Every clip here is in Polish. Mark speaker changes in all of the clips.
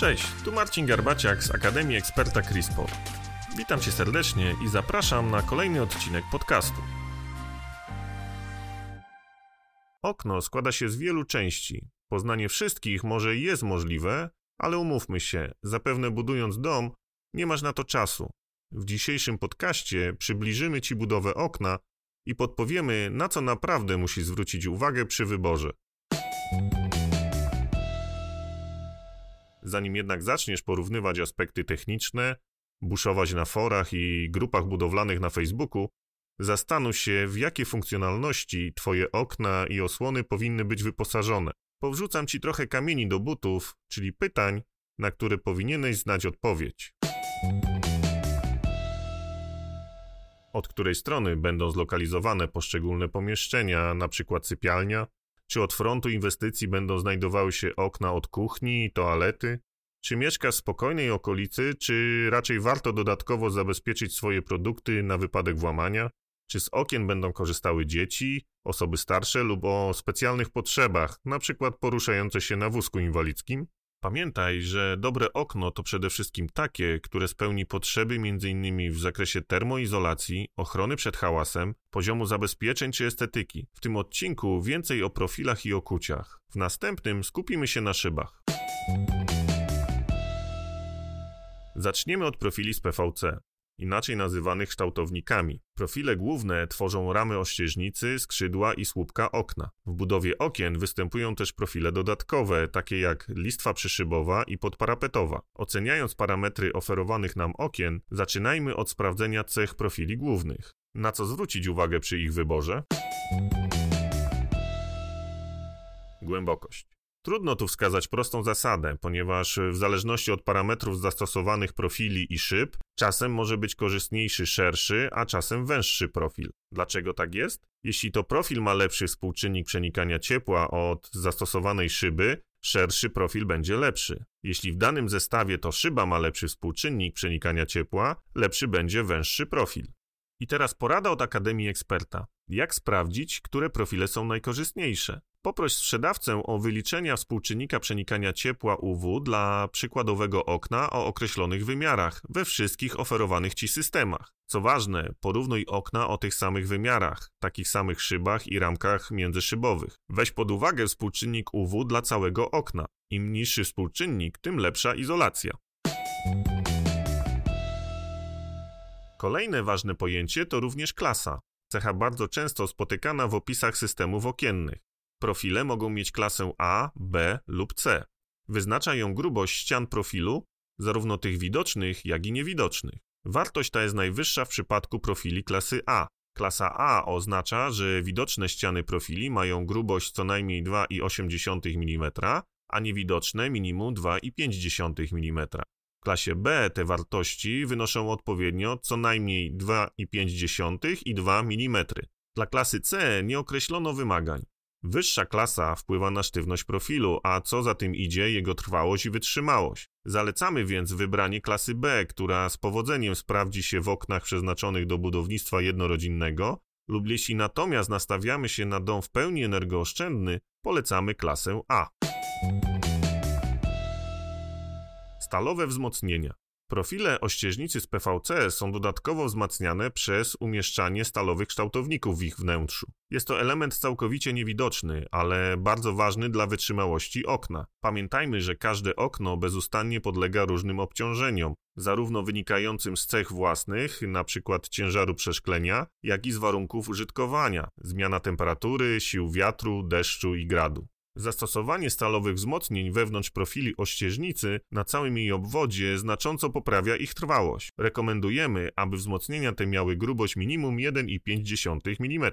Speaker 1: Cześć, tu Marcin Garbaciak z Akademii Eksperta CRISPR. Witam Cię serdecznie i zapraszam na kolejny odcinek podcastu. Okno składa się z wielu części. Poznanie wszystkich może jest możliwe, ale umówmy się, zapewne budując dom, nie masz na to czasu. W dzisiejszym podcaście przybliżymy Ci budowę okna i podpowiemy, na co naprawdę musisz zwrócić uwagę przy wyborze. Zanim jednak zaczniesz porównywać aspekty techniczne, buszować na forach i grupach budowlanych na Facebooku, zastanów się, w jakie funkcjonalności Twoje okna i osłony powinny być wyposażone. Powrzucam Ci trochę kamieni do butów, czyli pytań, na które powinieneś znać odpowiedź. Od której strony będą zlokalizowane poszczególne pomieszczenia, np. sypialnia, czy od frontu inwestycji będą znajdowały się okna od kuchni toalety? Czy mieszkasz w spokojnej okolicy, czy raczej warto dodatkowo zabezpieczyć swoje produkty na wypadek włamania? Czy z okien będą korzystały dzieci, osoby starsze lub o specjalnych potrzebach, np. poruszające się na wózku inwalidzkim? Pamiętaj, że dobre okno to przede wszystkim takie, które spełni potrzeby m.in. w zakresie termoizolacji, ochrony przed hałasem, poziomu zabezpieczeń czy estetyki. W tym odcinku więcej o profilach i okuciach. W następnym skupimy się na szybach. Zaczniemy od profili z PVC inaczej nazywanych kształtownikami. Profile główne tworzą ramy ościeżnicy, skrzydła i słupka okna. W budowie okien występują też profile dodatkowe, takie jak listwa przyszybowa i podparapetowa. Oceniając parametry oferowanych nam okien, zaczynajmy od sprawdzenia cech profili głównych. Na co zwrócić uwagę przy ich wyborze? Głębokość. Trudno tu wskazać prostą zasadę, ponieważ w zależności od parametrów zastosowanych profili i szyb, czasem może być korzystniejszy szerszy, a czasem węższy profil. Dlaczego tak jest? Jeśli to profil ma lepszy współczynnik przenikania ciepła od zastosowanej szyby, szerszy profil będzie lepszy. Jeśli w danym zestawie to szyba ma lepszy współczynnik przenikania ciepła, lepszy będzie węższy profil. I teraz porada od Akademii Eksperta. Jak sprawdzić, które profile są najkorzystniejsze? Poproś sprzedawcę o wyliczenia współczynnika przenikania ciepła UW dla przykładowego okna o określonych wymiarach we wszystkich oferowanych Ci systemach. Co ważne, porównuj okna o tych samych wymiarach, takich samych szybach i ramkach międzyszybowych. Weź pod uwagę współczynnik UW dla całego okna. Im niższy współczynnik, tym lepsza izolacja. Kolejne ważne pojęcie to również klasa. Cecha bardzo często spotykana w opisach systemów okiennych. Profile mogą mieć klasę A, B lub C. Wyznacza ją grubość ścian profilu, zarówno tych widocznych, jak i niewidocznych. Wartość ta jest najwyższa w przypadku profili klasy A. Klasa A oznacza, że widoczne ściany profili mają grubość co najmniej 2,8 mm, a niewidoczne minimum 2,5 mm. Klasie B te wartości wynoszą odpowiednio co najmniej 2,5 i 2 mm. Dla klasy C nie określono wymagań. Wyższa klasa wpływa na sztywność profilu, a co za tym idzie jego trwałość i wytrzymałość. Zalecamy więc wybranie klasy B, która z powodzeniem sprawdzi się w oknach przeznaczonych do budownictwa jednorodzinnego, lub jeśli natomiast nastawiamy się na dom w pełni energooszczędny, polecamy klasę A. Stalowe wzmocnienia. Profile ościeżnicy z PVC są dodatkowo wzmacniane przez umieszczanie stalowych kształtowników w ich wnętrzu. Jest to element całkowicie niewidoczny, ale bardzo ważny dla wytrzymałości okna. Pamiętajmy, że każde okno bezustannie podlega różnym obciążeniom, zarówno wynikającym z cech własnych, np. ciężaru przeszklenia, jak i z warunków użytkowania, zmiana temperatury, sił wiatru, deszczu i gradu. Zastosowanie stalowych wzmocnień wewnątrz profili ościeżnicy na całym jej obwodzie znacząco poprawia ich trwałość. Rekomendujemy, aby wzmocnienia te miały grubość minimum 1,5 mm.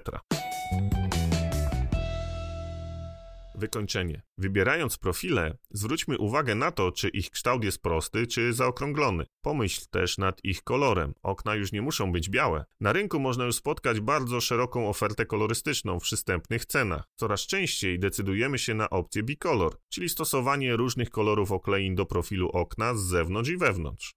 Speaker 1: Wykończenie. Wybierając profile, zwróćmy uwagę na to, czy ich kształt jest prosty, czy zaokrąglony. Pomyśl też nad ich kolorem. Okna już nie muszą być białe. Na rynku można już spotkać bardzo szeroką ofertę kolorystyczną w przystępnych cenach. Coraz częściej decydujemy się na opcję bicolor, czyli stosowanie różnych kolorów oklein do profilu okna z zewnątrz i wewnątrz.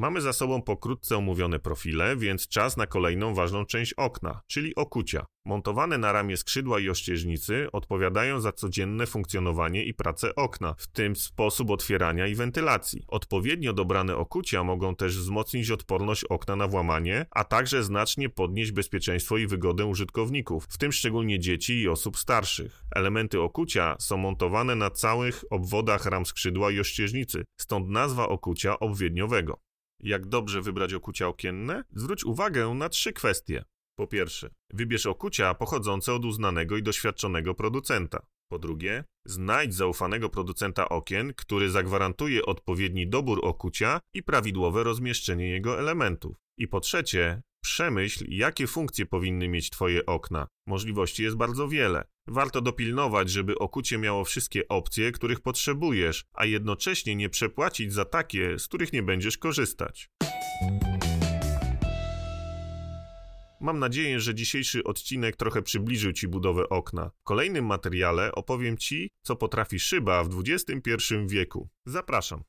Speaker 1: Mamy za sobą pokrótce omówione profile, więc czas na kolejną ważną część okna, czyli okucia. Montowane na ramię skrzydła i ościeżnicy odpowiadają za codzienne funkcjonowanie i pracę okna, w tym sposób otwierania i wentylacji. Odpowiednio dobrane okucia mogą też wzmocnić odporność okna na włamanie, a także znacznie podnieść bezpieczeństwo i wygodę użytkowników, w tym szczególnie dzieci i osób starszych. Elementy okucia są montowane na całych obwodach ram skrzydła i ościeżnicy, stąd nazwa okucia obwiedniowego. Jak dobrze wybrać okucia okienne? Zwróć uwagę na trzy kwestie. Po pierwsze, wybierz okucia pochodzące od uznanego i doświadczonego producenta. Po drugie, znajdź zaufanego producenta okien, który zagwarantuje odpowiedni dobór okucia i prawidłowe rozmieszczenie jego elementów. I po trzecie, przemyśl, jakie funkcje powinny mieć Twoje okna. Możliwości jest bardzo wiele. Warto dopilnować, żeby okucie miało wszystkie opcje, których potrzebujesz, a jednocześnie nie przepłacić za takie, z których nie będziesz korzystać. Mam nadzieję, że dzisiejszy odcinek trochę przybliżył Ci budowę okna. W kolejnym materiale opowiem Ci, co potrafi szyba w XXI wieku. Zapraszam.